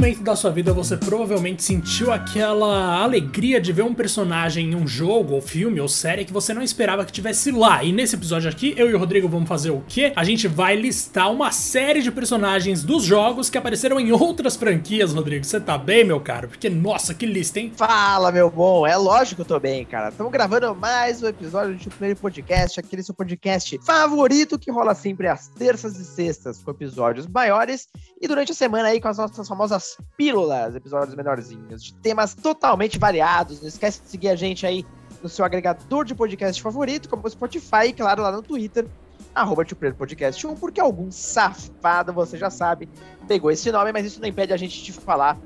momento da sua vida você provavelmente sentiu aquela alegria de ver um personagem em um jogo, ou filme, ou série que você não esperava que tivesse lá. E nesse episódio aqui, eu e o Rodrigo vamos fazer o quê? A gente vai listar uma série de personagens dos jogos que apareceram em outras franquias, Rodrigo. Você tá bem, meu caro? Porque, nossa, que lista, hein? Fala, meu bom. É lógico que eu tô bem, cara. Estamos gravando mais um episódio do primeiro podcast, aquele seu podcast favorito que rola sempre às terças e sextas, com episódios maiores. E durante a semana aí com as nossas famosas pílulas, episódios menorzinhos, de temas totalmente variados. Não esquece de seguir a gente aí no seu agregador de podcast favorito, como o Spotify e, claro, lá no Twitter, arroba Podcast 1, porque algum safado, você já sabe, pegou esse nome, mas isso não impede a gente de falar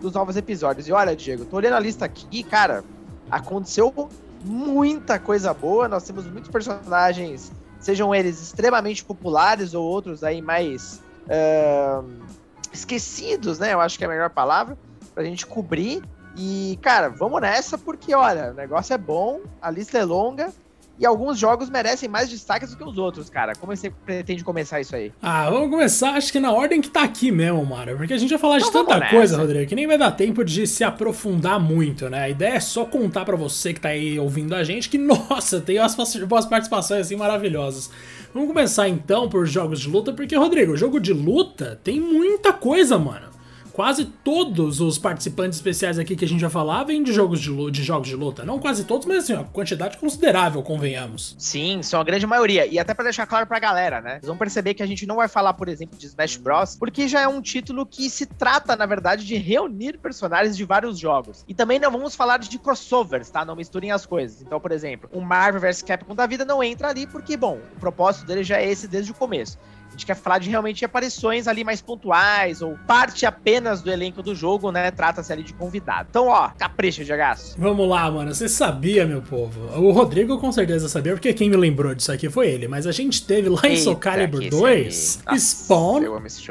dos novos episódios. E olha, Diego, tô olhando a lista aqui e, cara, aconteceu muita coisa boa, nós temos muitos personagens, sejam eles extremamente populares ou outros aí mais... Uh esquecidos, né? Eu acho que é a melhor palavra, pra gente cobrir. E, cara, vamos nessa, porque, olha, o negócio é bom, a lista é longa. E alguns jogos merecem mais destaque do que os outros, cara. Como você pretende começar isso aí? Ah, vamos começar, acho que na ordem que tá aqui mesmo, Mara. Porque a gente vai falar então de tanta coisa, Rodrigo, que nem vai dar tempo de se aprofundar muito, né? A ideia é só contar para você que tá aí ouvindo a gente que, nossa, tem umas, umas participações assim maravilhosas. Vamos começar então por jogos de luta, porque, Rodrigo, jogo de luta tem muita coisa, mano. Quase todos os participantes especiais aqui que a gente vai falar vêm de jogos de, de jogos de luta. Não quase todos, mas assim, uma quantidade considerável, convenhamos. Sim, são a grande maioria. E até para deixar claro pra galera, né? Vocês vão perceber que a gente não vai falar, por exemplo, de Smash Bros, porque já é um título que se trata, na verdade, de reunir personagens de vários jogos. E também não vamos falar de crossovers, tá? Não misturem as coisas. Então, por exemplo, o Marvel vs Capcom da vida não entra ali porque, bom, o propósito dele já é esse desde o começo. A gente quer falar de realmente aparições ali mais pontuais ou parte apenas do elenco do jogo, né? Trata-se ali de convidado. Então, ó, capricha, Diagaço. Vamos lá, mano. Você sabia, meu povo? O Rodrigo com certeza sabia, porque quem me lembrou disso aqui foi ele. Mas a gente teve lá em Soul Calibur 2 Nossa, Spawn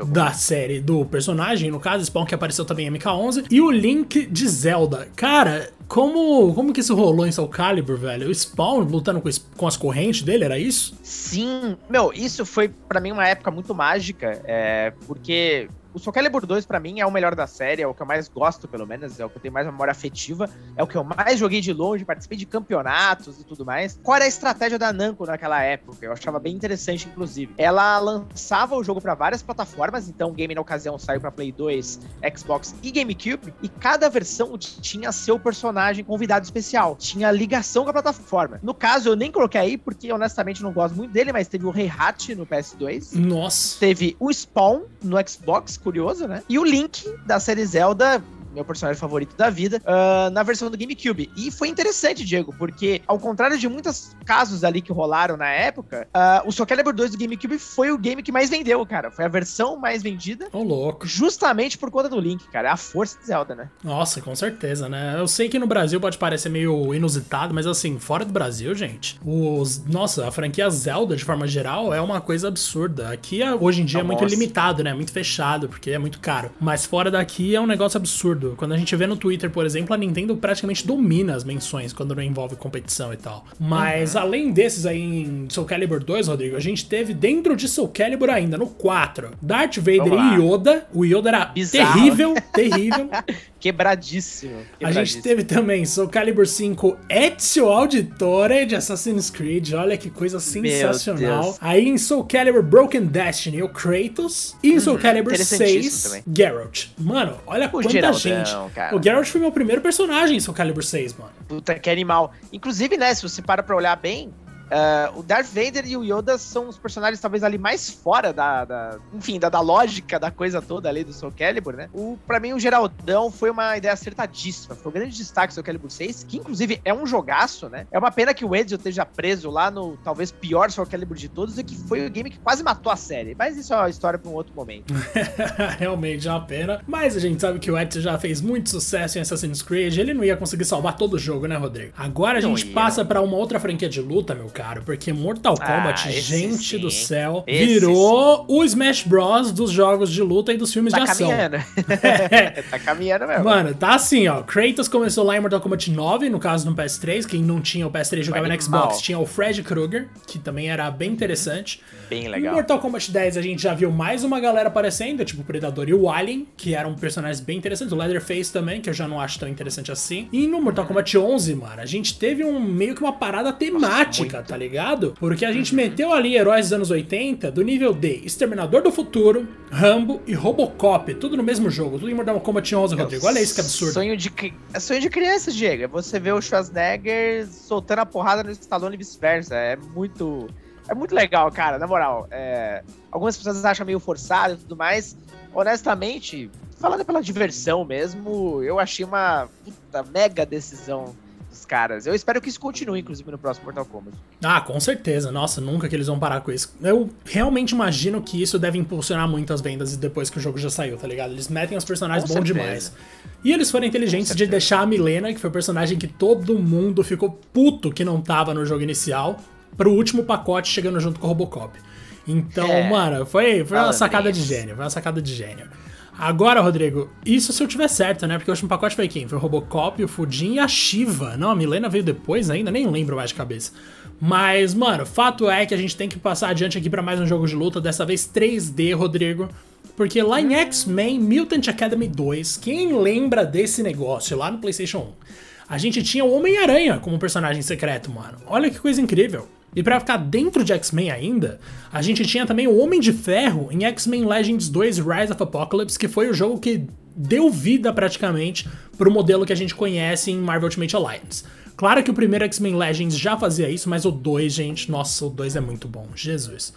da série do personagem, no caso, Spawn que apareceu também em MK11, e o Link de Zelda. Cara, como, como que isso rolou em Soul Calibur, velho? O Spawn lutando com, com as correntes dele, era isso? Sim. Meu, isso foi para mim uma época muito mágica, é, porque o Soul Calibur 2, pra mim, é o melhor da série, é o que eu mais gosto, pelo menos, é o que eu tenho mais memória afetiva, é o que eu mais joguei de longe, participei de campeonatos e tudo mais. Qual era a estratégia da Namco naquela época? Eu achava bem interessante, inclusive. Ela lançava o jogo para várias plataformas, então o game na ocasião saiu para Play 2, Xbox e GameCube, e cada versão tinha seu personagem convidado especial, tinha ligação com a plataforma. No caso, eu nem coloquei aí, porque honestamente não gosto muito dele, mas teve o Rei Hat no PS2. Nossa! Teve o Spawn no Xbox, curioso, né? E o Link da série Zelda meu personagem favorito da vida, uh, na versão do GameCube. E foi interessante, Diego, porque ao contrário de muitos casos ali que rolaram na época, uh, o Soul Calibur 2 do GameCube foi o game que mais vendeu, cara. Foi a versão mais vendida. Ô, oh, louco. Justamente por conta do Link, cara. É a força de Zelda, né? Nossa, com certeza, né? Eu sei que no Brasil pode parecer meio inusitado, mas assim, fora do Brasil, gente, os. Nossa, a franquia Zelda, de forma geral, é uma coisa absurda. Aqui, hoje em dia, é muito limitado, né? Muito fechado, porque é muito caro. Mas fora daqui é um negócio absurdo absurdo. Quando a gente vê no Twitter, por exemplo, a Nintendo praticamente domina as menções quando não envolve competição e tal. Mas uhum. além desses aí em Soul Calibur 2, Rodrigo, a gente teve dentro de Soul Calibur ainda, no 4, Darth Vader e Yoda. O Yoda era Bizarro. terrível, terrível. Quebradíssimo, quebradíssimo. A gente teve também Soul Calibur 5 Ezio Auditore de Assassin's Creed. Olha que coisa sensacional. Aí em Soul Calibur Broken Destiny, o Kratos. E em Soul Calibur 6, Geralt. Mano, olha o quanta Geraldão, gente. Cara. O Geralt foi meu primeiro personagem em Soul Calibur 6, mano. Puta que animal. Inclusive, né, se você para pra olhar bem, Uh, o Darth Vader e o Yoda são os personagens talvez ali mais fora da, da enfim, da, da, lógica da coisa toda ali do Soul Calibur, né? O, pra mim, o Geraldão foi uma ideia acertadíssima. Foi um grande destaque do Soul Calibur 6, que inclusive é um jogaço, né? É uma pena que o Ezio esteja preso lá no talvez pior Soul Calibur de todos e que foi o game que quase matou a série. Mas isso é uma história pra um outro momento. Realmente é uma pena. Mas a gente sabe que o Ezio já fez muito sucesso em Assassin's Creed. Ele não ia conseguir salvar todo o jogo, né, Rodrigo? Agora a gente não passa para uma outra franquia de luta, meu cara, porque Mortal Kombat, ah, gente sim, do céu, esse virou sim. o Smash Bros dos jogos de luta e dos filmes tá de ação. Caminhando. é. tá caminhando mesmo. Mano, tá assim, ó. Kratos começou lá em Mortal Kombat 9, no caso no PS3. Quem não tinha o PS3 jogava no Xbox, tinha o Fred Krueger, que também era bem interessante. Bem legal. No Mortal Kombat 10 a gente já viu mais uma galera aparecendo, tipo o Predador e o Alien, que eram personagens bem interessantes. O Leatherface também, que eu já não acho tão interessante assim. E no Mortal Kombat 11, mano, a gente teve um meio que uma parada temática, Nossa, tá ligado? Porque a gente meteu ali heróis dos anos 80 do nível D, Exterminador do Futuro, Rambo e Robocop, tudo no mesmo jogo, tudo em Mortal Kombat 11, Rodrigo. Olha isso que absurdo. Sonho de, é sonho de criança, Diego. É você vê o Schwarzenegger soltando a porrada no Stallone e vice-versa. É muito é muito legal, cara, na moral. É, algumas pessoas acham meio forçado e tudo mais. Honestamente, falando pela diversão mesmo, eu achei uma puta, mega decisão caras. Eu espero que isso continue, inclusive, no próximo Mortal Kombat. Ah, com certeza. Nossa, nunca que eles vão parar com isso. Eu realmente imagino que isso deve impulsionar muito as vendas depois que o jogo já saiu, tá ligado? Eles metem os personagens bons demais. E eles foram inteligentes de deixar a Milena, que foi o personagem que todo mundo ficou puto que não tava no jogo inicial, pro último pacote chegando junto com o Robocop. Então, é. mano, foi, foi uma sacada de gênio. Foi uma sacada de gênio. Agora, Rodrigo, isso se eu tiver certo, né? Porque o último pacote foi quem? Foi o Robocop, o Fudin e a Shiva. Não, a Milena veio depois ainda, nem lembro mais de cabeça. Mas, mano, fato é que a gente tem que passar adiante aqui para mais um jogo de luta, dessa vez 3D, Rodrigo. Porque lá em X-Men Mutant Academy 2, quem lembra desse negócio lá no PlayStation 1? A gente tinha o Homem-Aranha como personagem secreto, mano. Olha que coisa incrível. E para ficar dentro de X-Men ainda, a gente tinha também o Homem de Ferro em X-Men Legends 2 Rise of Apocalypse, que foi o jogo que deu vida praticamente pro modelo que a gente conhece em Marvel Ultimate Alliance. Claro que o primeiro X-Men Legends já fazia isso, mas o 2, gente, nossa, o 2 é muito bom, Jesus.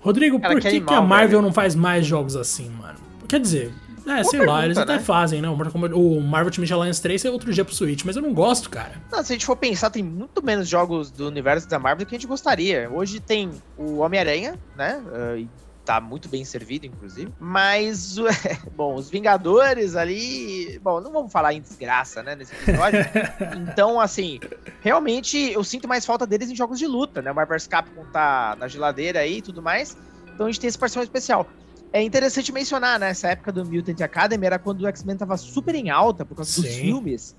Rodrigo, Cara, por que, que, animal, que a Marvel velho. não faz mais jogos assim, mano? Quer dizer, é, Boa sei pergunta, lá, eles até né? fazem, né? O Marvel Ultimate Alliance 3 é outro dia pro Switch, mas eu não gosto, cara. Não, se a gente for pensar, tem muito menos jogos do universo da Marvel do que a gente gostaria. Hoje tem o Homem-Aranha, né? Uh, tá muito bem servido, inclusive. Mas, bom, os Vingadores ali. Bom, não vamos falar em desgraça, né, nesse episódio. então, assim, realmente eu sinto mais falta deles em jogos de luta, né? O Marvel Capcom tá na geladeira aí e tudo mais. Então a gente tem esse participante especial. É interessante mencionar, né? Essa época do Mutant Academy era quando o X-Men tava super em alta por causa Sim. dos filmes.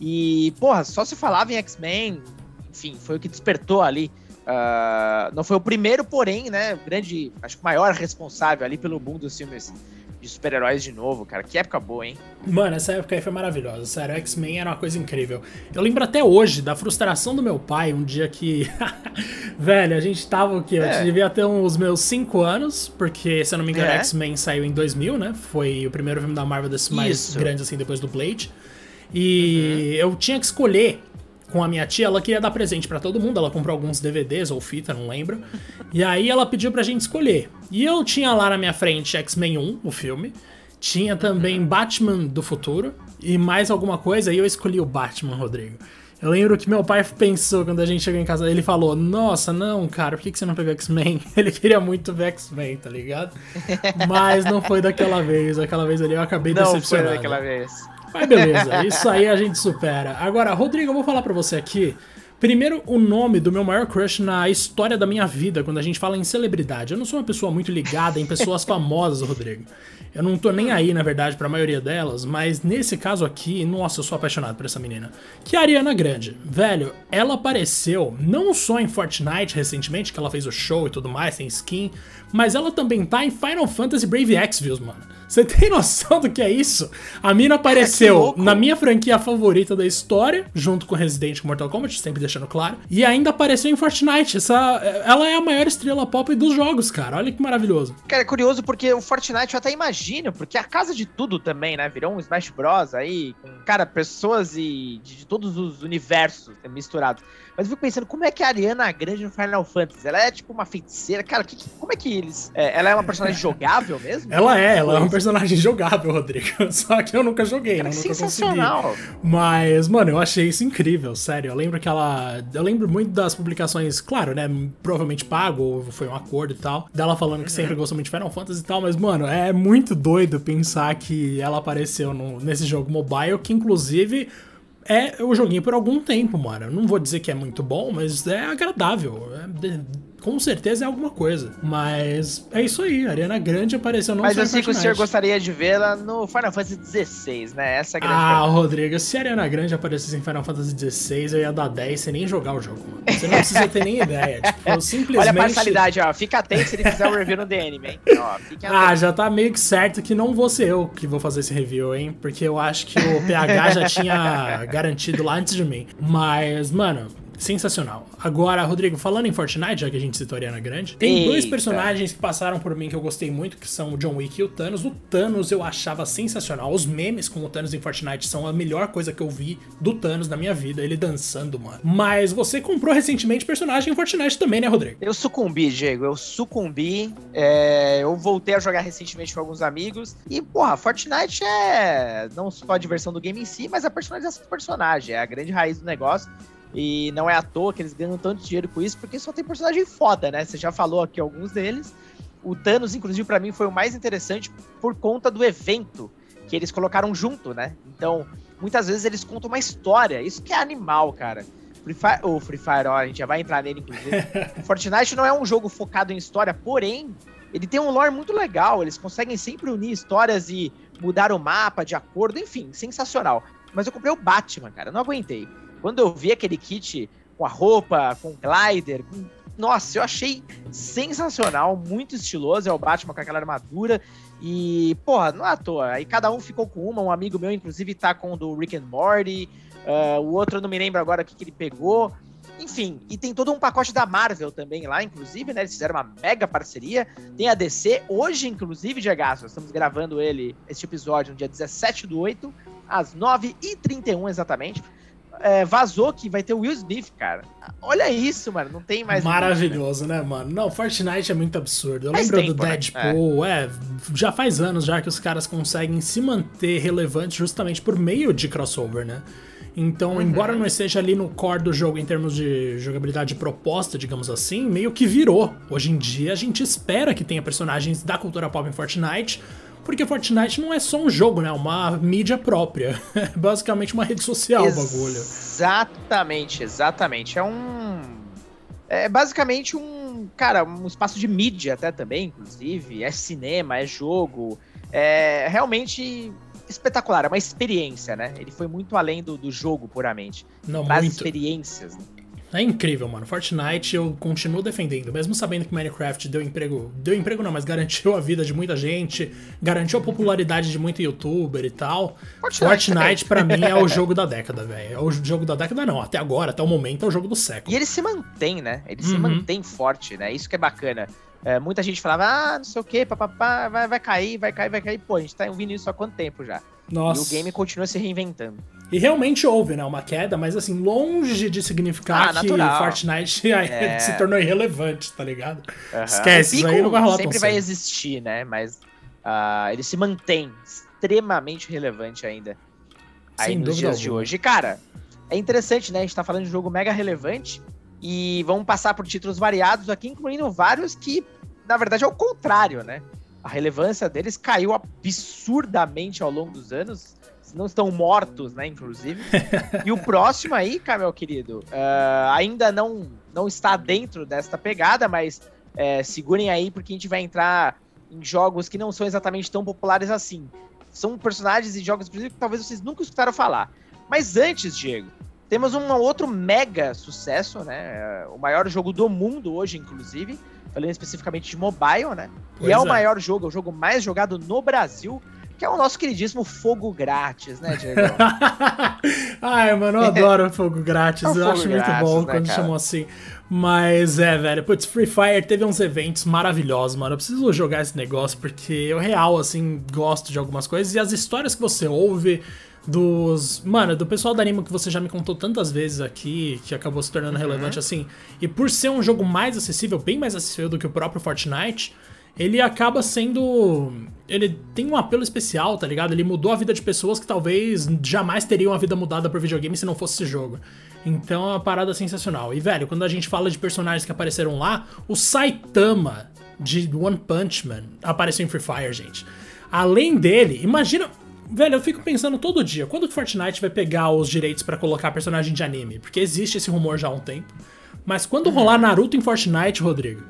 E, porra, só se falava em X-Men, enfim, foi o que despertou ali. Uh, não foi o primeiro, porém, né? O grande, acho que o maior responsável ali pelo boom dos filmes de super-heróis de novo, cara. Que época boa, hein? Mano, essa época aí foi maravilhosa. Sério, X-Men era uma coisa incrível. Eu lembro até hoje da frustração do meu pai, um dia que. Velho, a gente tava o quê? Eu é. devia ter uns meus 5 anos, porque, se eu não me engano, é. X-Men saiu em 2000, né? Foi o primeiro filme da Marvel desses mais Isso. grandes, assim, depois do Blade. E uhum. eu tinha que escolher com a minha tia, ela queria dar presente para todo mundo. Ela comprou alguns DVDs ou fita, não lembro. E aí ela pediu pra gente escolher. E eu tinha lá na minha frente X-Men 1, o filme. Tinha também Batman do futuro e mais alguma coisa, e eu escolhi o Batman, Rodrigo. Eu lembro que meu pai pensou quando a gente chegou em casa, ele falou: Nossa, não, cara, por que você não pegou X-Men? Ele queria muito ver X-Men, tá ligado? Mas não foi daquela vez. Aquela vez ali eu acabei não decepcionado. Não foi daquela vez. Mas beleza, isso aí a gente supera. Agora, Rodrigo, eu vou falar para você aqui. Primeiro, o nome do meu maior crush na história da minha vida, quando a gente fala em celebridade. Eu não sou uma pessoa muito ligada em pessoas famosas, Rodrigo. Eu não tô nem aí, na verdade, pra maioria delas, mas nesse caso aqui, nossa, eu sou apaixonado por essa menina. Que é a Ariana Grande. Velho, ela apareceu não só em Fortnite recentemente, que ela fez o show e tudo mais, tem skin, mas ela também tá em Final Fantasy Brave Exvius, mano. Você tem noção do que é isso? A mina apareceu na minha franquia favorita da história, junto com Resident Evil Mortal Kombat, sempre deixando claro. E ainda apareceu em Fortnite. Essa, ela é a maior estrela pop dos jogos, cara. Olha que maravilhoso. Cara, é curioso porque o Fortnite eu até imagino, porque é a casa de tudo também, né? Virou um Smash Bros. aí, com, cara, pessoas e de, de todos os universos misturados. Mas eu fico pensando, como é que a Ariana Grande no Final Fantasy? Ela é tipo uma feiticeira? Cara, que, como é que eles. É, ela é uma personagem jogável mesmo? Ela é, ela é uma personagem jogável, Rodrigo. Só que eu nunca joguei, Cara, né? Nunca sensacional. Consegui. Mas, mano, eu achei isso incrível, sério. Eu lembro que ela. Eu lembro muito das publicações, claro, né? Provavelmente pago, ou foi um acordo e tal. Dela falando que sempre gostou muito de Final Fantasy e tal. Mas, mano, é muito doido pensar que ela apareceu no, nesse jogo mobile, que inclusive é, eu joguei por algum tempo, mano. Eu não vou dizer que é muito bom, mas é agradável. É, com certeza é alguma coisa. Mas é isso aí, a Ariana Grande apareceu no Mas eu sei que o senhor gostaria de vê-la no Final Fantasy XVI, né? Essa é a grande Ah, pergunta. Rodrigo, se a Ariana Grande aparecesse em Final Fantasy XVI, eu ia dar 10 sem nem jogar o jogo, mano. Você não precisa ter nem ideia. Tipo, eu simplesmente. Olha a parcialidade, ó. Fica atento se ele fizer o um review no DN, hein? Ó, ah, já tá meio que certo que não vou ser eu que vou fazer esse review, hein? Porque eu acho que o PH já tinha garantido lá antes de mim. Mas, mano, sensacional. Agora, Rodrigo, falando em Fortnite, já que a gente citou a Ariana Grande, tem Eita. dois personagens que passaram por mim que eu gostei muito, que são o John Wick e o Thanos. O Thanos eu achava sensacional. Os memes com o Thanos em Fortnite são a melhor coisa que eu vi do Thanos na minha vida, ele dançando, mano. Mas você comprou recentemente personagem em Fortnite também, né, Rodrigo? Eu sucumbi, Diego, eu sucumbi. É... eu voltei a jogar recentemente com alguns amigos. E, porra, Fortnite é não só a diversão do game em si, mas a personalização do personagem. É a grande raiz do negócio. E não é à toa que eles ganham tanto dinheiro com isso, porque só tem personagem foda, né? Você já falou aqui alguns deles. O Thanos, inclusive, para mim foi o mais interessante por conta do evento que eles colocaram junto, né? Então, muitas vezes eles contam uma história. Isso que é animal, cara. Free Fire, o Free Fire, ó, a gente já vai entrar nele, inclusive. Fortnite não é um jogo focado em história, porém, ele tem um lore muito legal. Eles conseguem sempre unir histórias e mudar o mapa de acordo, enfim, sensacional. Mas eu comprei o Batman, cara, não aguentei. Quando eu vi aquele kit com a roupa, com o glider, com... nossa, eu achei sensacional, muito estiloso. É o Batman com aquela armadura. E, porra, não é à toa. Aí cada um ficou com uma. Um amigo meu, inclusive, tá com o do Rick and Morty. Uh, o outro eu não me lembro agora o que, que ele pegou. Enfim, e tem todo um pacote da Marvel também lá, inclusive, né? Eles fizeram uma mega parceria. Tem a DC, hoje, inclusive, Diego, nós estamos gravando ele, este episódio, no dia 17 do 8, às 9h31 exatamente é, vazou que vai ter o Will Smith, cara. Olha isso, mano. Não tem mais. Maravilhoso, né, mano? Não, Fortnite é muito absurdo. Eu lembro tempo, do né? Deadpool, né? é. é. Já faz anos já que os caras conseguem se manter relevantes justamente por meio de crossover, né? Então, uhum. embora não esteja ali no core do jogo em termos de jogabilidade proposta, digamos assim, meio que virou. Hoje em dia a gente espera que tenha personagens da cultura pop em Fortnite, porque Fortnite não é só um jogo, né? É uma mídia própria. É basicamente uma rede social o bagulho. Exatamente, exatamente. É um. É basicamente um. Cara, um espaço de mídia até também, inclusive. É cinema, é jogo. É realmente espetacular, é uma experiência, né? Ele foi muito além do, do jogo puramente. Não, das muito. experiências. Né? É incrível, mano. Fortnite eu continuo defendendo, mesmo sabendo que Minecraft deu emprego. Deu emprego não, mas garantiu a vida de muita gente, garantiu a popularidade de muito youtuber e tal. Fortnite, Fortnite para mim é o jogo da década, velho. É o jogo da década, não. Até agora, até o momento, é o jogo do século. E ele se mantém, né? Ele uhum. se mantém forte, né? Isso que é bacana. É, muita gente falava, ah, não sei o que, papapá, vai, vai cair, vai cair, vai cair. Pô, a gente tá ouvindo isso há quanto tempo já? Nossa. E o game continua se reinventando. E realmente houve, né, uma queda, mas assim, longe de significar ah, que o Fortnite é. se tornou irrelevante, tá ligado? Uhum. Esquece, isso aí não vai rolar Sempre vai existir, né, mas uh, ele se mantém extremamente relevante ainda aí Sem nos dias alguma. de hoje. E, cara, é interessante, né, a gente tá falando de um jogo mega relevante e vamos passar por títulos variados aqui, incluindo vários que, na verdade, é o contrário, né? A relevância deles caiu absurdamente ao longo dos anos não estão mortos, né, inclusive. e o próximo aí, cara, meu querido, uh, ainda não, não está dentro desta pegada, mas é, segurem aí porque a gente vai entrar em jogos que não são exatamente tão populares assim. São personagens e jogos, inclusive, que talvez vocês nunca escutaram falar. Mas antes, Diego, temos um outro mega sucesso, né? O maior jogo do mundo hoje, inclusive. Falando especificamente de mobile, né? Pois e é, é o maior jogo, é o jogo mais jogado no Brasil que é o nosso queridíssimo fogo grátis, né, Diego? Ai, mano, eu adoro fogo grátis. É eu acho grátis, muito bom né, quando cara? chamam assim. Mas é, velho, putz, Free Fire teve uns eventos maravilhosos, mano. Eu preciso jogar esse negócio porque eu real, assim, gosto de algumas coisas. E as histórias que você ouve dos. Mano, do pessoal da Anima que você já me contou tantas vezes aqui, que acabou se tornando uhum. relevante assim. E por ser um jogo mais acessível, bem mais acessível do que o próprio Fortnite ele acaba sendo. Ele tem um apelo especial, tá ligado? Ele mudou a vida de pessoas que talvez jamais teriam a vida mudada por videogame se não fosse esse jogo. Então é uma parada sensacional. E, velho, quando a gente fala de personagens que apareceram lá, o Saitama de One Punch Man apareceu em Free Fire, gente. Além dele, imagina. Velho, eu fico pensando todo dia, quando que Fortnite vai pegar os direitos pra colocar personagem de anime? Porque existe esse rumor já há um tempo. Mas quando rolar Naruto em Fortnite, Rodrigo,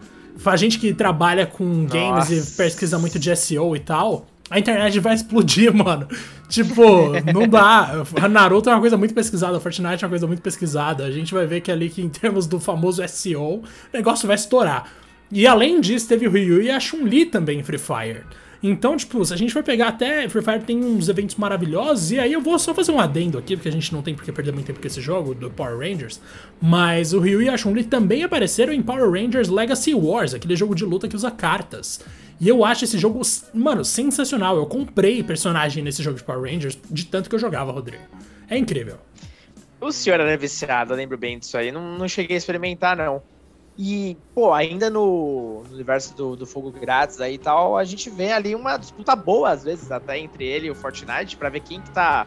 a gente que trabalha com games Nossa. e pesquisa muito de SEO e tal, a internet vai explodir, mano. Tipo, não dá. Naruto é uma coisa muito pesquisada, Fortnite é uma coisa muito pesquisada. A gente vai ver que ali que em termos do famoso SEO, o negócio vai estourar. E além disso, teve o Ryu e a Chun-Li também em Free Fire. Então, tipo, se a gente for pegar até. Free Fire tem uns eventos maravilhosos, e aí eu vou só fazer um adendo aqui, porque a gente não tem porque perder muito tempo com esse jogo, do Power Rangers. Mas o Ryu e a Chun-Li também apareceram em Power Rangers Legacy Wars, aquele jogo de luta que usa cartas. E eu acho esse jogo, mano, sensacional. Eu comprei personagem nesse jogo de Power Rangers de tanto que eu jogava, Rodrigo. É incrível. O senhor era viciado, eu lembro bem disso aí. Não, não cheguei a experimentar, não. E, pô, ainda no, no universo do, do Fogo Grátis aí e tal, a gente vê ali uma disputa boa, às vezes, até entre ele e o Fortnite, pra ver quem que tá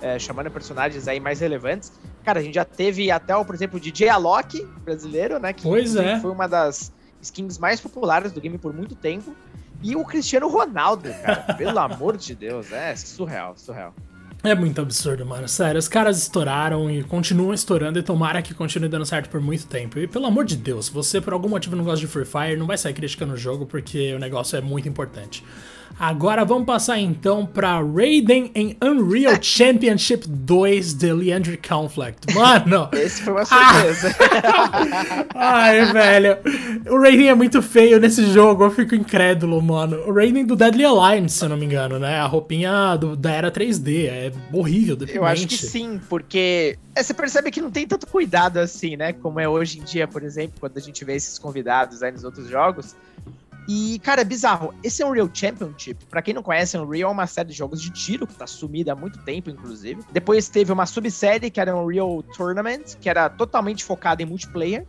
é, chamando personagens aí mais relevantes. Cara, a gente já teve até, o, por exemplo, o DJ Alok, brasileiro, né? Que Pois é. foi uma das skins mais populares do game por muito tempo. E o Cristiano Ronaldo, cara. pelo amor de Deus, é surreal, surreal. É muito absurdo, mano. Sério, os caras estouraram e continuam estourando e tomara que continue dando certo por muito tempo. E pelo amor de Deus, você por algum motivo não gosta de Free Fire, não vai sair criticando o jogo porque o negócio é muito importante. Agora vamos passar então pra Raiden em Unreal Championship 2 The Leandry Conflict. Mano! Esse foi uma surpresa. Ai, velho. O Raiden é muito feio nesse jogo, eu fico incrédulo, mano. O Raiden do Deadly Alliance, se eu não me engano, né? A roupinha do- da era 3D. É horrível, deprimente. Eu acho que sim, porque é, você percebe que não tem tanto cuidado assim, né? Como é hoje em dia, por exemplo, quando a gente vê esses convidados aí nos outros jogos. E, cara, é bizarro. Esse Unreal Championship, pra quem não conhece, Unreal é uma série de jogos de tiro que tá sumida há muito tempo, inclusive. Depois teve uma subsérie que era Unreal Tournament, que era totalmente focada em multiplayer.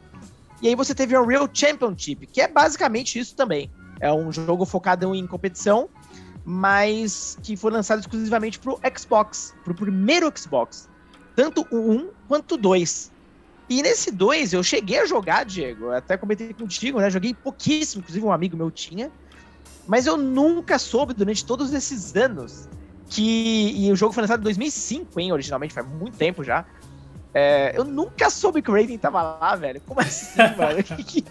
E aí você teve Unreal Championship, que é basicamente isso também. É um jogo focado em competição, mas que foi lançado exclusivamente pro Xbox, pro primeiro Xbox. Tanto o 1 quanto o 2. E nesse 2 eu cheguei a jogar, Diego, eu até comentei contigo, né? Joguei pouquíssimo, inclusive um amigo meu tinha. Mas eu nunca soube durante todos esses anos que. E o jogo foi lançado em 2005, hein? Originalmente, faz muito tempo já. É, eu nunca soube que o Raiden tava lá, velho. Como assim, mano? Que- que-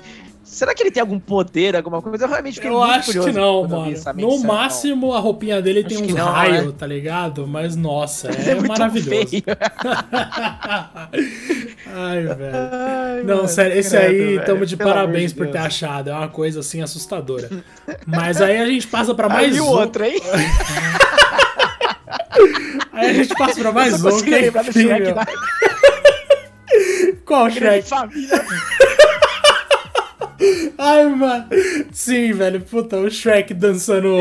Será que ele tem algum poder, alguma coisa? Eu realmente fiquei Eu muito acho curioso que não, mano. No máximo, a roupinha dele tem Acho uns não, raios, né? tá ligado? Mas nossa, é, É maravilhoso. feio. Ai, velho. Ai, Não, mano, sério, esse credo, aí, velho. tamo de Pelo parabéns de por ter achado. É uma coisa assim assustadora. Mas aí a gente passa pra mais Aí o um. outro, hein? Aí a gente passa pra mais eu um. Que é lembrar do Shrek Qual Shrek? família. Ai, mano. Sim, velho. Puta, o Shrek dançando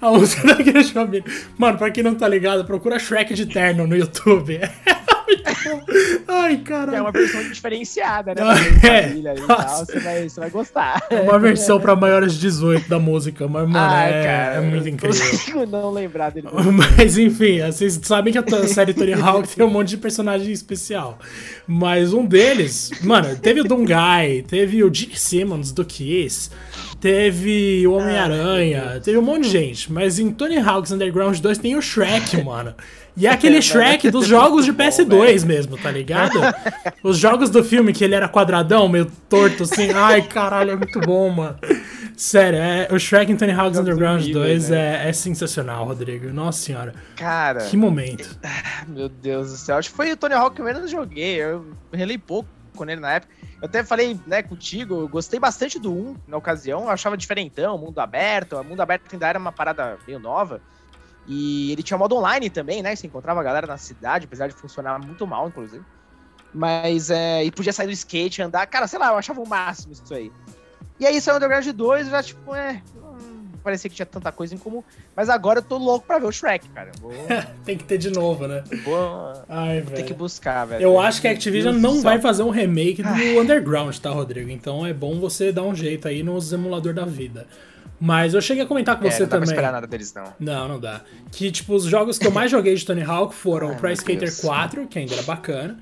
a, música da Grande Família. Mano, pra quem não tá ligado, procura Shrek de terno no YouTube. Ai, caralho. É uma versão diferenciada, né? É. família e tal, Você vai, você vai gostar. É uma versão pra maiores de 18 da música, mas, mano, Ai, é, cara, é muito incrível. Não consigo não lembrar dele. Mas enfim, vocês sabem que a série Tony Hawk tem um monte de personagem especial. Mas um deles, mano, teve o Dungai, teve o Gene Simmons do Kiss, teve o Homem-Aranha, teve um monte de gente. Mas em Tony Hawk's Underground 2 tem o Shrek, mano. E é aquele Shrek dos jogos de PS2 mesmo, tá ligado? Os jogos do filme que ele era quadradão, meio torto assim. Ai, caralho, é muito bom, mano. Sério, é, o Shrek em Tony Hawk's Underground horríveis, 2 né? é, é sensacional, Rodrigo. Nossa senhora. Cara, Que momento. meu Deus do céu. Acho que foi o Tony Hawk que eu menos joguei. Eu relei pouco com ele na época. Eu até falei, né, contigo, eu gostei bastante do 1 na ocasião. Eu achava diferentão, mundo aberto. O mundo aberto ainda era uma parada meio nova. E ele tinha modo online também, né? Você encontrava a galera na cidade, apesar de funcionar muito mal, inclusive. Mas, é, e podia sair do skate, andar. Cara, sei lá, eu achava o máximo isso aí. E aí saiu o Underground 2 já, tipo, é. Não parecia que tinha tanta coisa em comum. Mas agora eu tô louco pra ver o Shrek, cara. Vou, Tem que ter de novo, né? vou Ai, ter que velho. buscar, velho. Eu acho que a Activision Deus não vai fazer um remake do Underground, tá, Rodrigo? Então é bom você dar um jeito aí nos emulador da vida. Mas eu cheguei a comentar com É, você não dá também. esperar nada deles, não. Não, não dá. Que, tipo, os jogos que eu mais joguei de Tony Hawk foram Ai, o Pro Skater Deus. 4, que ainda era bacana,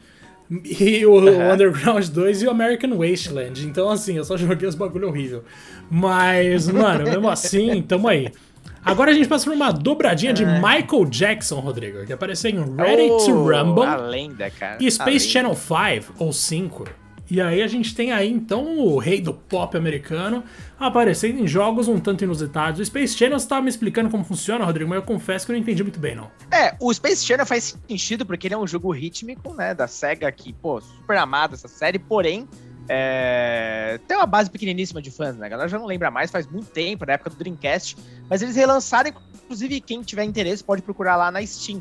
e o Aham. Underground 2 e o American Wasteland. Então, assim, eu só joguei os bagulho horrível. Mas, mano, mesmo assim, tamo aí. Agora a gente passa por uma dobradinha de Michael Jackson, Rodrigo, que apareceu em Ready oh, to Rumble. A lenda, cara. E Space Channel 5 ou 5. E aí a gente tem aí então o rei do pop americano aparecendo em jogos um tanto inusitados. O Space Channel você tava me explicando como funciona, Rodrigo, mas eu confesso que eu não entendi muito bem, não. É, o Space Channel faz sentido porque ele é um jogo rítmico, né, da SEGA que, pô, super amada essa série, porém, é... tem uma base pequeniníssima de fãs, né? A galera já não lembra mais, faz muito tempo, na época do Dreamcast, mas eles relançaram, inclusive quem tiver interesse pode procurar lá na Steam.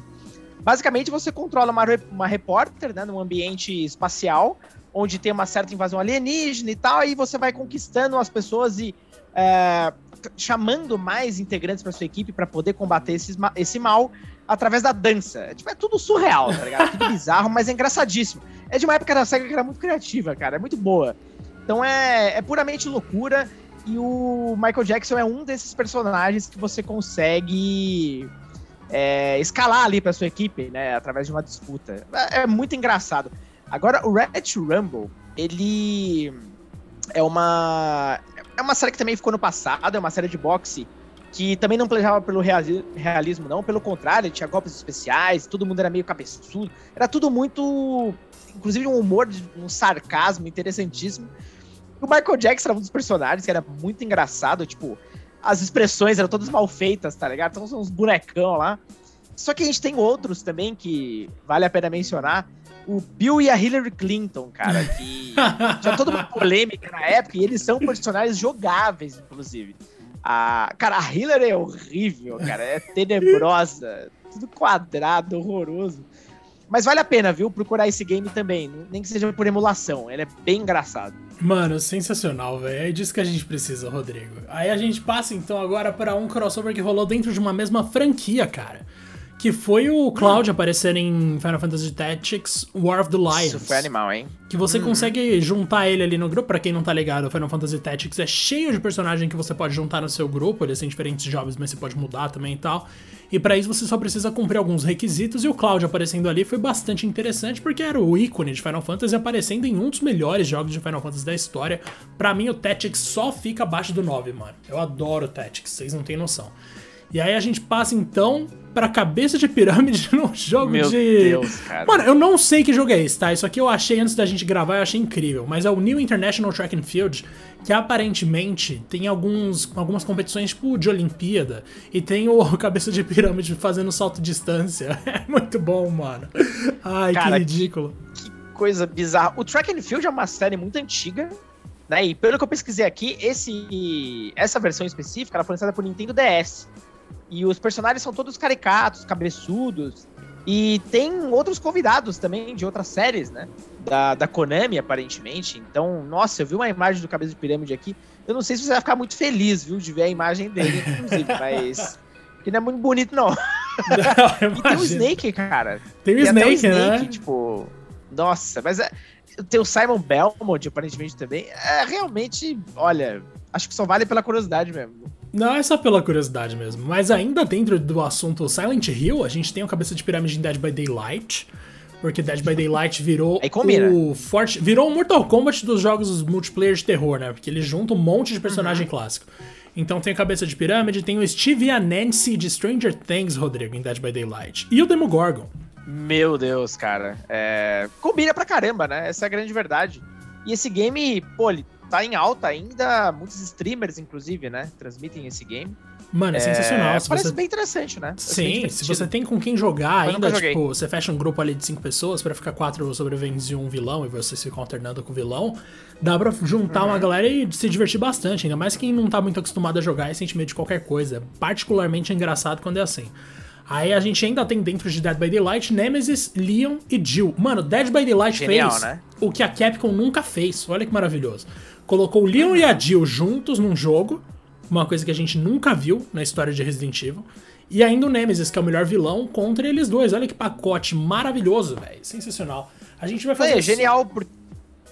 Basicamente, você controla uma, uma repórter, né, num ambiente espacial, onde tem uma certa invasão alienígena e tal, aí você vai conquistando as pessoas e é, chamando mais integrantes para sua equipe para poder combater esses, esse mal através da dança. É, tipo, é tudo surreal, tá ligado? É tudo bizarro, mas é engraçadíssimo. É de uma época da SEGA que era muito criativa, cara, é muito boa. Então é, é puramente loucura e o Michael Jackson é um desses personagens que você consegue é, escalar ali para sua equipe, né, através de uma disputa. É, é muito engraçado. Agora, o Red Rumble, ele é uma é uma série que também ficou no passado, é uma série de boxe que também não planejava pelo realismo, não, pelo contrário, tinha golpes especiais, todo mundo era meio cabeçudo, era tudo muito, inclusive um humor, um sarcasmo interessantíssimo. O Michael Jackson era um dos personagens que era muito engraçado, tipo, as expressões eram todas mal feitas, tá ligado? Então são uns bonecão lá. Só que a gente tem outros também que vale a pena mencionar, o Bill e a Hillary Clinton, cara, que tinha toda uma polêmica na época e eles são personagens jogáveis, inclusive. A, cara, a Hillary é horrível, cara, é tenebrosa, tudo quadrado, horroroso. Mas vale a pena, viu, procurar esse game também, nem que seja por emulação, ele é bem engraçado. Mano, sensacional, velho. É disso que a gente precisa, Rodrigo. Aí a gente passa então agora para um crossover que rolou dentro de uma mesma franquia, cara que foi o Cloud aparecer em Final Fantasy Tactics War of the Lions. Isso foi animal, hein? Que você uhum. consegue juntar ele ali no grupo. Pra quem não tá ligado, o Final Fantasy Tactics é cheio de personagem que você pode juntar no seu grupo. Eles têm diferentes jobs, mas você pode mudar também e tal. E para isso você só precisa cumprir alguns requisitos. E o Cloud aparecendo ali foi bastante interessante, porque era o ícone de Final Fantasy aparecendo em um dos melhores jogos de Final Fantasy da história. Para mim, o Tactics só fica abaixo do 9, mano. Eu adoro o Tactics, vocês não têm noção. E aí a gente passa então pra cabeça de pirâmide num jogo Meu de. Meu Deus, cara. Mano, eu não sei que jogo é esse, tá? Isso aqui eu achei antes da gente gravar, eu achei incrível. Mas é o New International Track and Field, que aparentemente tem alguns, algumas competições tipo de Olimpíada. E tem o cabeça de pirâmide fazendo salto distância. É muito bom, mano. Ai, cara, que ridículo. Que coisa bizarra. O Track and Field é uma série muito antiga. Né? E pelo que eu pesquisei aqui, esse, essa versão específica ela foi lançada por Nintendo DS. E os personagens são todos caricatos, cabeçudos. E tem outros convidados também de outras séries, né? Da, da Konami, aparentemente. Então, nossa, eu vi uma imagem do Cabeça de Pirâmide aqui. Eu não sei se você vai ficar muito feliz, viu, de ver a imagem dele, inclusive, mas. Que não é muito bonito, não. não e tem o Snake, cara. Tem o Snake, o Snake, né? Tipo. Nossa, mas é, tem o Simon Belmont, aparentemente, também. É realmente, olha, acho que só vale pela curiosidade mesmo. Não, é só pela curiosidade mesmo. Mas ainda dentro do assunto Silent Hill, a gente tem o cabeça de pirâmide em Dead by Daylight. Porque Dead by Daylight virou o forte. Virou o Mortal Kombat dos jogos multiplayer de terror, né? Porque ele junta um monte de personagem uhum. clássico. Então tem a cabeça de pirâmide, tem o Steve e a Nancy de Stranger Things, Rodrigo, em Dead by Daylight. E o Demogorgon. Meu Deus, cara. É... Combina pra caramba, né? Essa é a grande verdade. E esse game, pô, ele tá em alta ainda, muitos streamers, inclusive, né? Transmitem esse game. Mano, é, sensacional. É, parece você... bem interessante, né? Sim, se você tem com quem jogar Eu ainda, tipo, você fecha um grupo ali de cinco pessoas para ficar quatro sobreviventes e um vilão, e vocês ficam alternando com o vilão, dá pra juntar uhum. uma galera e se divertir bastante, ainda mais quem não tá muito acostumado a jogar e sente medo de qualquer coisa. Particularmente engraçado quando é assim. Aí a gente ainda tem dentro de Dead by Daylight Nemesis, Leon e Jill. Mano, Dead by Daylight Genial, fez né? o que a Capcom nunca fez. Olha que maravilhoso colocou o Leon e a Jill juntos num jogo, uma coisa que a gente nunca viu na história de Resident Evil. E ainda o Nemesis, que é o melhor vilão, contra eles dois. Olha que pacote maravilhoso, velho. Sensacional. A gente vai fazer. É, genial. Por...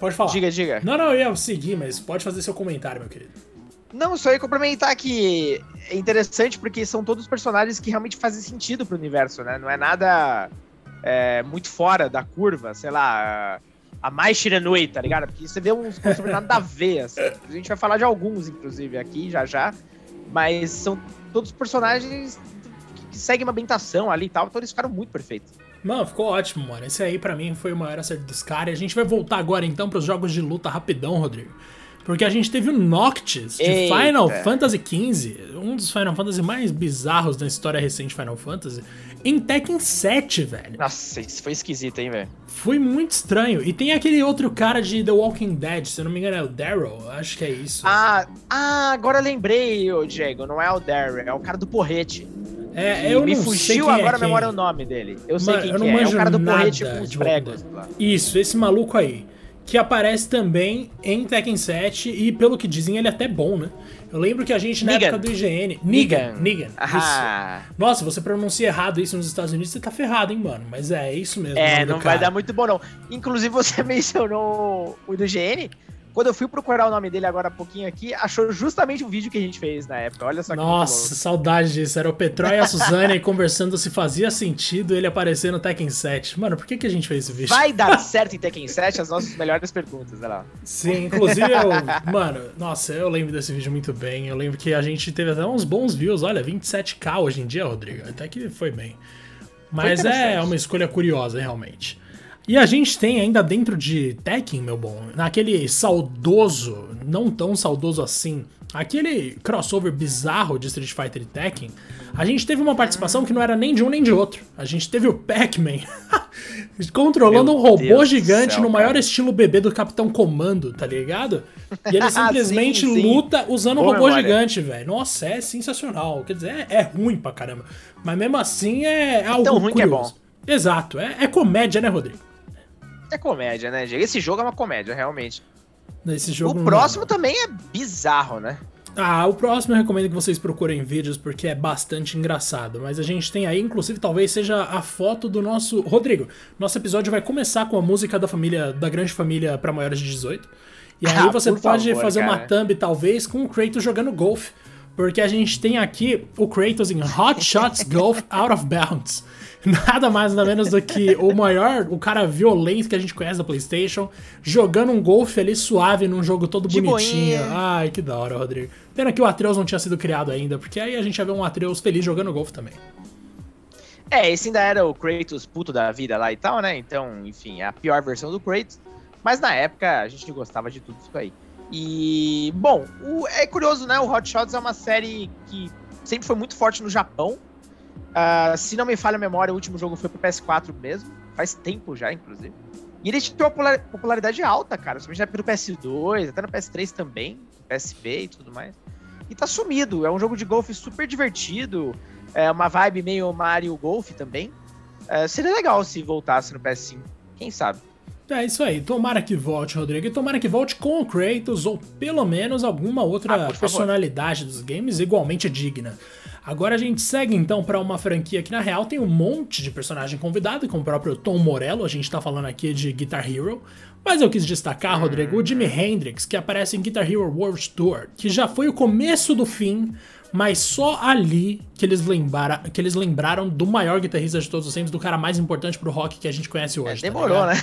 Pode falar. Diga, diga. Não, não, eu ia seguir, mas pode fazer seu comentário, meu querido. Não, só ia complementar que é interessante porque são todos personagens que realmente fazem sentido pro universo, né? Não é nada é, muito fora da curva, sei lá a mais Shiranui, tá ligado? Porque você vê uns crossover nada a ver, assim. A gente vai falar de alguns, inclusive, aqui já já. Mas são todos personagens que seguem uma ambientação ali e tal, então eles ficaram muito perfeitos. Mano, ficou ótimo, mano. Esse aí para mim foi o maior acerto dos caras. E a gente vai voltar agora então para os jogos de luta rapidão, Rodrigo. Porque a gente teve o Noctis de Eita. Final Fantasy XV, um dos Final Fantasy mais bizarros da história recente de Final Fantasy, em Tekken 7, velho. Nossa, isso foi esquisito, hein, velho? Foi muito estranho. E tem aquele outro cara de The Walking Dead, se eu não me engano é o Daryl, acho que é isso. Ah, ah agora lembrei, Diego, não é o Daryl, é o cara do porrete. É, eu me fugiu sei agora é a memória o nome dele. Eu sei quem eu que é. É o cara do porrete com os pregos. Isso, esse maluco aí que aparece também em Tekken 7 e pelo que dizem ele é até bom, né? Eu lembro que a gente na época do IGN, Negan, Negan, ah. isso. Nossa, você pronuncia errado isso nos Estados Unidos, você tá ferrado, hein, mano? Mas é, é isso mesmo. É, não vai dar muito bom não. Inclusive você mencionou o do IGN, quando eu fui procurar o nome dele agora há pouquinho aqui, achou justamente o vídeo que a gente fez na época. Olha só que Nossa, saudade disso. Era o Petró e a Suzane conversando se fazia sentido ele aparecer no Tekken 7. Mano, por que, que a gente fez esse vídeo? Vai dar certo em Tekken 7 as nossas melhores perguntas, olha lá. Sim, inclusive eu. mano, nossa, eu lembro desse vídeo muito bem. Eu lembro que a gente teve até uns bons views. Olha, 27k hoje em dia, Rodrigo. Até que foi bem. Mas é uma escolha curiosa, realmente. E a gente tem ainda dentro de Tekken, meu bom, naquele saudoso, não tão saudoso assim, aquele crossover bizarro de Street Fighter e Tekken, a gente teve uma participação que não era nem de um nem de outro. A gente teve o Pac-Man controlando meu um robô Deus gigante céu, no maior cara. estilo bebê do Capitão Comando, tá ligado? E ele simplesmente sim, sim. luta usando Boa um robô memória. gigante, velho. Nossa, é sensacional. Quer dizer, é, é, ruim pra caramba. Mas mesmo assim é, é algo tão ruim curioso. Que é bom. Exato, é, é comédia, né, Rodrigo? É comédia, né, Esse jogo é uma comédia, realmente. Esse jogo o próximo também é bizarro, né? Ah, o próximo eu recomendo que vocês procurem vídeos porque é bastante engraçado. Mas a gente tem aí, inclusive, talvez seja a foto do nosso. Rodrigo, nosso episódio vai começar com a música da família, da grande família para maiores de 18. E aí ah, você pode favor, fazer cara. uma thumb, talvez, com o Kratos jogando golfe. Porque a gente tem aqui o Kratos em Hot Shots Golf Out of Bounds. nada mais nada menos do que o maior, o cara violento que a gente conhece da PlayStation, jogando um golfe ali suave num jogo todo De bonitinho. Boinha. Ai, que da hora, Rodrigo. Pena que o Atreus não tinha sido criado ainda, porque aí a gente ia ver um Atreus feliz jogando golfe também. É, esse ainda era o Kratos puto da vida lá e tal, né? Então, enfim, é a pior versão do Kratos. Mas na época a gente gostava de tudo isso aí. E, bom, o, é curioso, né? O Hot Shots é uma série que sempre foi muito forte no Japão. Uh, se não me falha a memória, o último jogo foi pro PS4 mesmo. Faz tempo já, inclusive. E ele tinha uma popularidade alta, cara. Somente na época do PS2, até no PS3 também, PSP e tudo mais. E tá sumido. É um jogo de golfe super divertido. É uma vibe meio Mario Golf também. É, seria legal se voltasse no PS5. Quem sabe? É isso aí. Tomara que volte, Rodrigo. E tomara que volte com o Kratos ou pelo menos alguma outra ah, personalidade dos games igualmente digna. Agora a gente segue então para uma franquia que na real tem um monte de personagem convidado, com o próprio Tom Morello, a gente tá falando aqui de Guitar Hero. Mas eu quis destacar, Rodrigo, o Jimi Hendrix, que aparece em Guitar Hero World Tour, que já foi o começo do fim, mas só ali que eles, lembra, que eles lembraram do maior guitarrista de todos os tempos, do cara mais importante pro rock que a gente conhece hoje. É, demorou, tá né?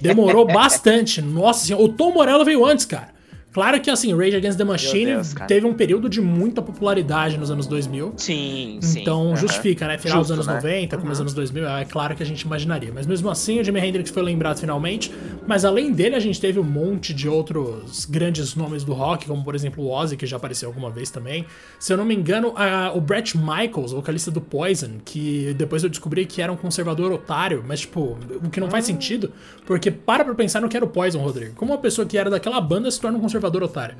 Demorou bastante. Nossa senhora, o Tom Morello veio antes, cara. Claro que, assim, Rage Against the Machine Deus, teve um período de muita popularidade nos anos 2000. Sim, sim. Então justifica, né? Final Justo, dos anos né? 90, começo dos uhum. anos 2000, é claro que a gente imaginaria. Mas mesmo assim, o Jimi Hendrix foi lembrado finalmente. Mas além dele, a gente teve um monte de outros grandes nomes do rock, como por exemplo o Ozzy, que já apareceu alguma vez também. Se eu não me engano, a, o Brett Michaels, vocalista do Poison, que depois eu descobri que era um conservador otário, mas tipo, o que não faz ah. sentido, porque para pra pensar no que era o Poison, Rodrigo. Como uma pessoa que era daquela banda se torna um conservador conservador otário.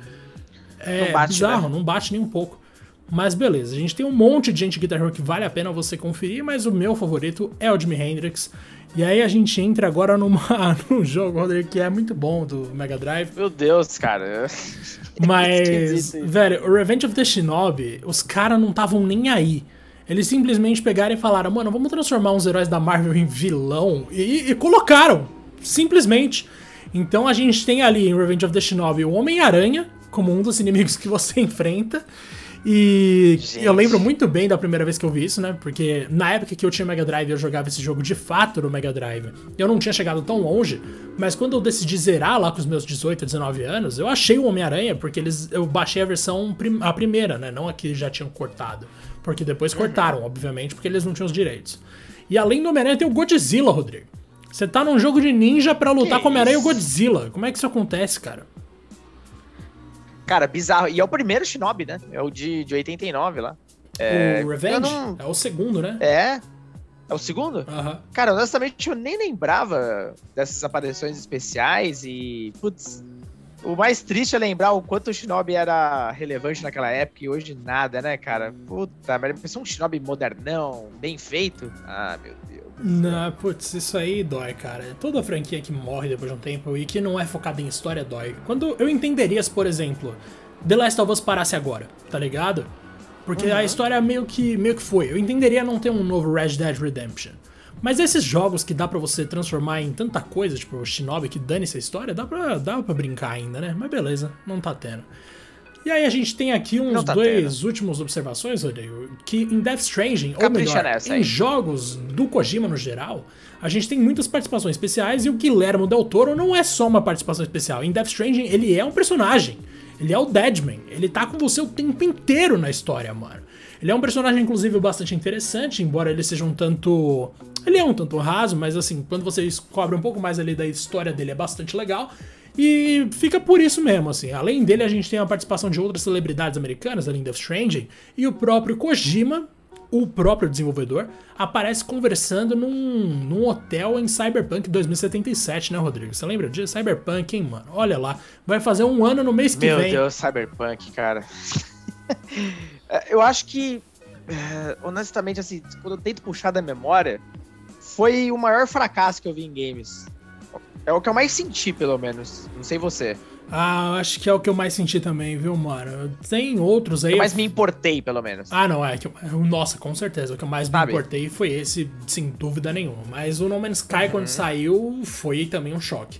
É não bate, bizarro, né? não bate nem um pouco. Mas beleza, a gente tem um monte de gente Guitar Hero que vale a pena você conferir, mas o meu favorito é o Jimi Hendrix. E aí a gente entra agora numa, num jogo, Rodrigo, que é muito bom do Mega Drive. Meu Deus, cara. Mas, velho, o Revenge of the Shinobi, os caras não estavam nem aí. Eles simplesmente pegaram e falaram, mano, vamos transformar uns heróis da Marvel em vilão. E, e colocaram. Simplesmente. Então a gente tem ali em Revenge of the Shinobi o Homem-Aranha como um dos inimigos que você enfrenta. E Gente. eu lembro muito bem da primeira vez que eu vi isso, né? Porque na época que eu tinha Mega Drive eu jogava esse jogo de fato no Mega Drive. Eu não tinha chegado tão longe, mas quando eu decidi zerar lá com os meus 18, 19 anos, eu achei o Homem-Aranha, porque eles eu baixei a versão prim a primeira, né? Não a que já tinham cortado. Porque depois uhum. cortaram, obviamente, porque eles não tinham os direitos. E além do Homem-Aranha tem o Godzilla, Rodrigo. Você tá num jogo de ninja para lutar que com Homem-Aranha e o Godzilla. Como é que isso acontece, cara? Cara, bizarro. E é o primeiro Shinobi, né? É o de, de 89 lá. É, o Revenge? Não... É o segundo, né? É. É o segundo? Uhum. Cara, honestamente, eu nem lembrava dessas aparições especiais e. Putz. O mais triste é lembrar o quanto o Shinobi era relevante naquela época e hoje nada, né, cara? Puta, mas pensou um Shinobi modernão, bem feito. Ah, meu Deus. Não, putz, isso aí dói, cara. Toda franquia que morre depois de um tempo e que não é focada em história dói. Quando eu entenderia se, por exemplo, The Last of Us parasse agora, tá ligado? Porque uhum. a história meio que, meio que foi. Eu entenderia não ter um novo Red Dead Redemption. Mas esses jogos que dá para você transformar em tanta coisa, tipo o Shinobi que dane essa história, dá pra, dá pra brincar ainda, né? Mas beleza, não tá tendo. E aí a gente tem aqui uns tá dois tendo. últimos observações, Rodrigo, que em Death Stranding, Capricha ou melhor, nessa, em jogos do Kojima no geral, a gente tem muitas participações especiais e o Guillermo Del Toro não é só uma participação especial. Em Death Stranding, ele é um personagem. Ele é o Deadman. Ele tá com você o tempo inteiro na história, mano. Ele é um personagem, inclusive, bastante interessante, embora ele seja um tanto. Ele é um tanto raso, mas assim, quando você descobre um pouco mais ali da história dele, é bastante legal. E fica por isso mesmo, assim. Além dele, a gente tem a participação de outras celebridades americanas, além Death Stranding, e o próprio Kojima, o próprio desenvolvedor, aparece conversando num, num hotel em Cyberpunk 2077, né, Rodrigo? Você lembra disso? Cyberpunk, hein, mano? Olha lá, vai fazer um ano no mês que Meu vem. Meu Deus, Cyberpunk, cara. eu acho que, eh, honestamente, assim, quando eu tento puxar da memória, foi o maior fracasso que eu vi em games. É o que eu mais senti, pelo menos. Não sei você. Ah, acho que é o que eu mais senti também, viu, mano? Tem outros aí. Eu mais me importei, pelo menos. Ah, não, é que eu... Nossa, com certeza. O que eu mais Sabe? me importei foi esse, sem dúvida nenhuma. Mas o No Man's Sky, uhum. quando saiu, foi também um choque.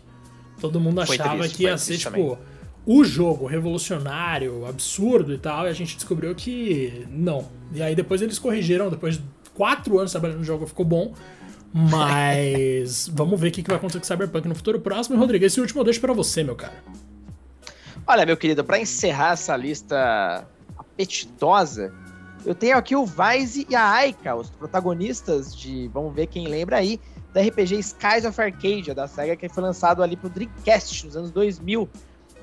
Todo mundo achava triste, que ia ser, tipo, também. o jogo revolucionário, absurdo e tal, e a gente descobriu que não. E aí depois eles corrigiram, depois de quatro anos trabalhando no jogo, ficou bom. Mas vamos ver o que vai acontecer com Cyberpunk no futuro próximo. E, Rodrigo, esse último eu deixo pra você, meu cara. Olha, meu querido, para encerrar essa lista apetitosa, eu tenho aqui o Vice e a Aika, os protagonistas de, vamos ver quem lembra aí, da RPG Skies of Arcadia, da SEGA, que foi lançado ali pro Dreamcast nos anos 2000.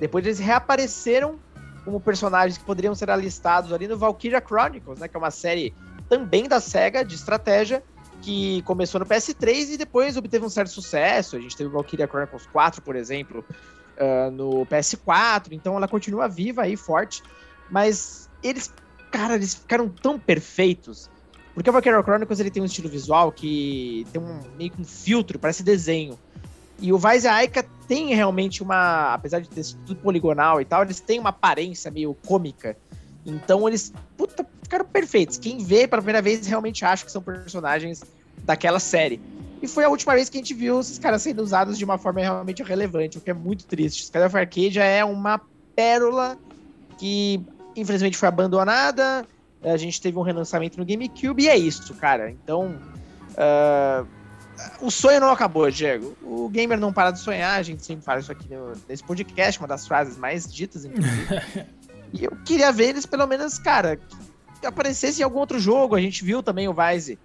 Depois eles reapareceram como personagens que poderiam ser alistados ali no Valkyria Chronicles, né, que é uma série também da SEGA, de estratégia, que começou no PS3 e depois obteve um certo sucesso. A gente teve o Valkyria Chronicles 4, por exemplo, uh, no PS4, então ela continua viva aí, forte. Mas eles, cara, eles ficaram tão perfeitos. Porque o Valkyria Chronicles ele tem um estilo visual que tem um meio que um filtro, parece desenho. E o Vice Aika tem realmente uma, apesar de ter tudo poligonal e tal, eles têm uma aparência meio cômica. Então eles, puta, ficaram perfeitos. Quem vê pela primeira vez realmente acha que são personagens daquela série. E foi a última vez que a gente viu esses caras sendo usados de uma forma realmente relevante, o que é muito triste. Sky of Arcadia é uma pérola que infelizmente foi abandonada. A gente teve um relançamento no GameCube e é isso, cara. Então, uh, o sonho não acabou, Diego. O gamer não para de sonhar, a gente sempre fala isso aqui no, nesse podcast, uma das frases mais ditas, inclusive. e eu queria ver eles, pelo menos, cara, aparecesse em algum outro jogo. A gente viu também o Vice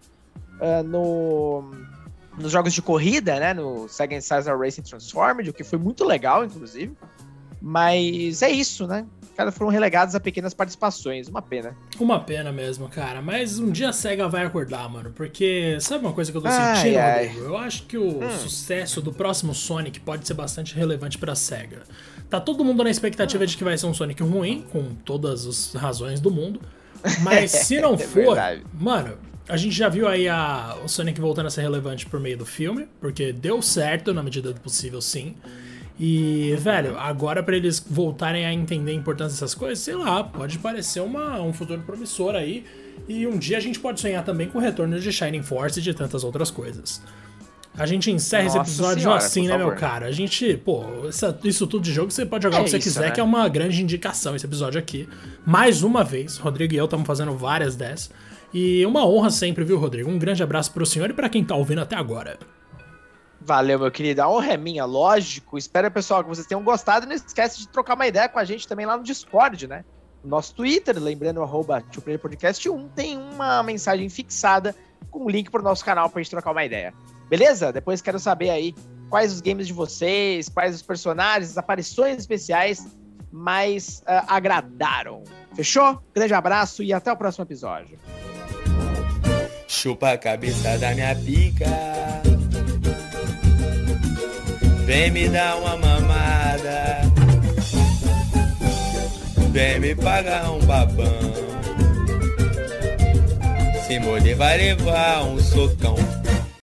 uh, no, nos jogos de corrida, né? No Sega Incisor Racing Transformed, o que foi muito legal, inclusive. Mas é isso, né? Cara, foram relegados a pequenas participações. Uma pena. Uma pena mesmo, cara. Mas um dia a SEGA vai acordar, mano. Porque sabe uma coisa que eu tô ai, sentindo, ai. Rodrigo? Eu acho que o hum. sucesso do próximo Sonic pode ser bastante relevante pra SEGA. Tá todo mundo na expectativa de que vai ser um Sonic ruim, com todas as razões do mundo. Mas se não é for, mano, a gente já viu aí a, o Sonic voltando a ser relevante por meio do filme, porque deu certo na medida do possível, sim. E, velho, agora para eles voltarem a entender a importância dessas coisas, sei lá, pode parecer uma, um futuro promissor aí. E um dia a gente pode sonhar também com o retorno de Shining Force e de tantas outras coisas. A gente encerra Nossa esse episódio senhora, assim, né, meu cara? A gente, pô, essa, isso tudo de jogo você pode jogar é o que você isso, quiser, né? que é uma grande indicação esse episódio aqui. Mais uma vez, Rodrigo e eu estamos fazendo várias dessas. E uma honra sempre, viu, Rodrigo? Um grande abraço pro senhor e para quem tá ouvindo até agora. Valeu, meu querido. A honra é minha, lógico. Espero, pessoal, que vocês tenham gostado. E não esquece de trocar uma ideia com a gente também lá no Discord, né? No nosso Twitter, lembrando, arroba Podcast 1, tem uma mensagem fixada com o link pro nosso canal pra gente trocar uma ideia. Beleza? Depois quero saber aí quais os games de vocês, quais os personagens, as aparições especiais mais uh, agradaram. Fechou? Grande abraço e até o próximo episódio. Chupa a cabeça da minha pica. Vem me dar uma mamada. Vem me pagar um babão. Se morder vai levar um socão.